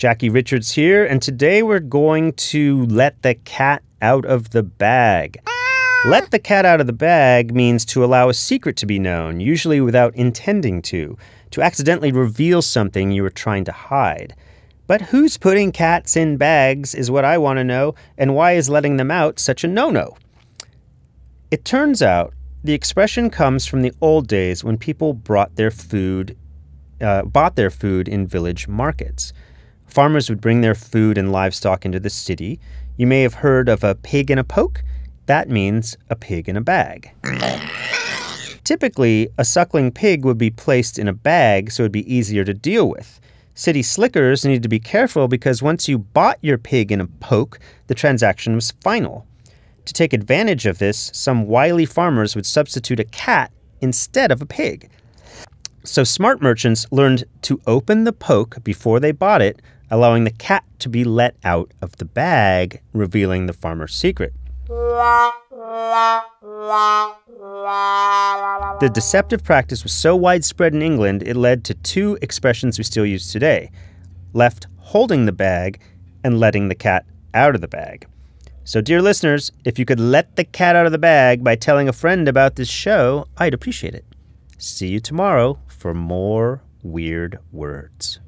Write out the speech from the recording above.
Jackie Richards here, and today we're going to let the cat out of the bag. Let the cat out of the bag means to allow a secret to be known, usually without intending to, to accidentally reveal something you were trying to hide. But who's putting cats in bags is what I want to know, and why is letting them out such a no no? It turns out the expression comes from the old days when people brought their food, uh, bought their food in village markets. Farmers would bring their food and livestock into the city. You may have heard of a pig in a poke. That means a pig in a bag. Typically, a suckling pig would be placed in a bag so it'd be easier to deal with. City slickers need to be careful because once you bought your pig in a poke, the transaction was final. To take advantage of this, some wily farmers would substitute a cat instead of a pig. So smart merchants learned to open the poke before they bought it, allowing the cat to be let out of the bag, revealing the farmer's secret. The deceptive practice was so widespread in England, it led to two expressions we still use today left holding the bag and letting the cat out of the bag. So, dear listeners, if you could let the cat out of the bag by telling a friend about this show, I'd appreciate it. See you tomorrow for more weird words.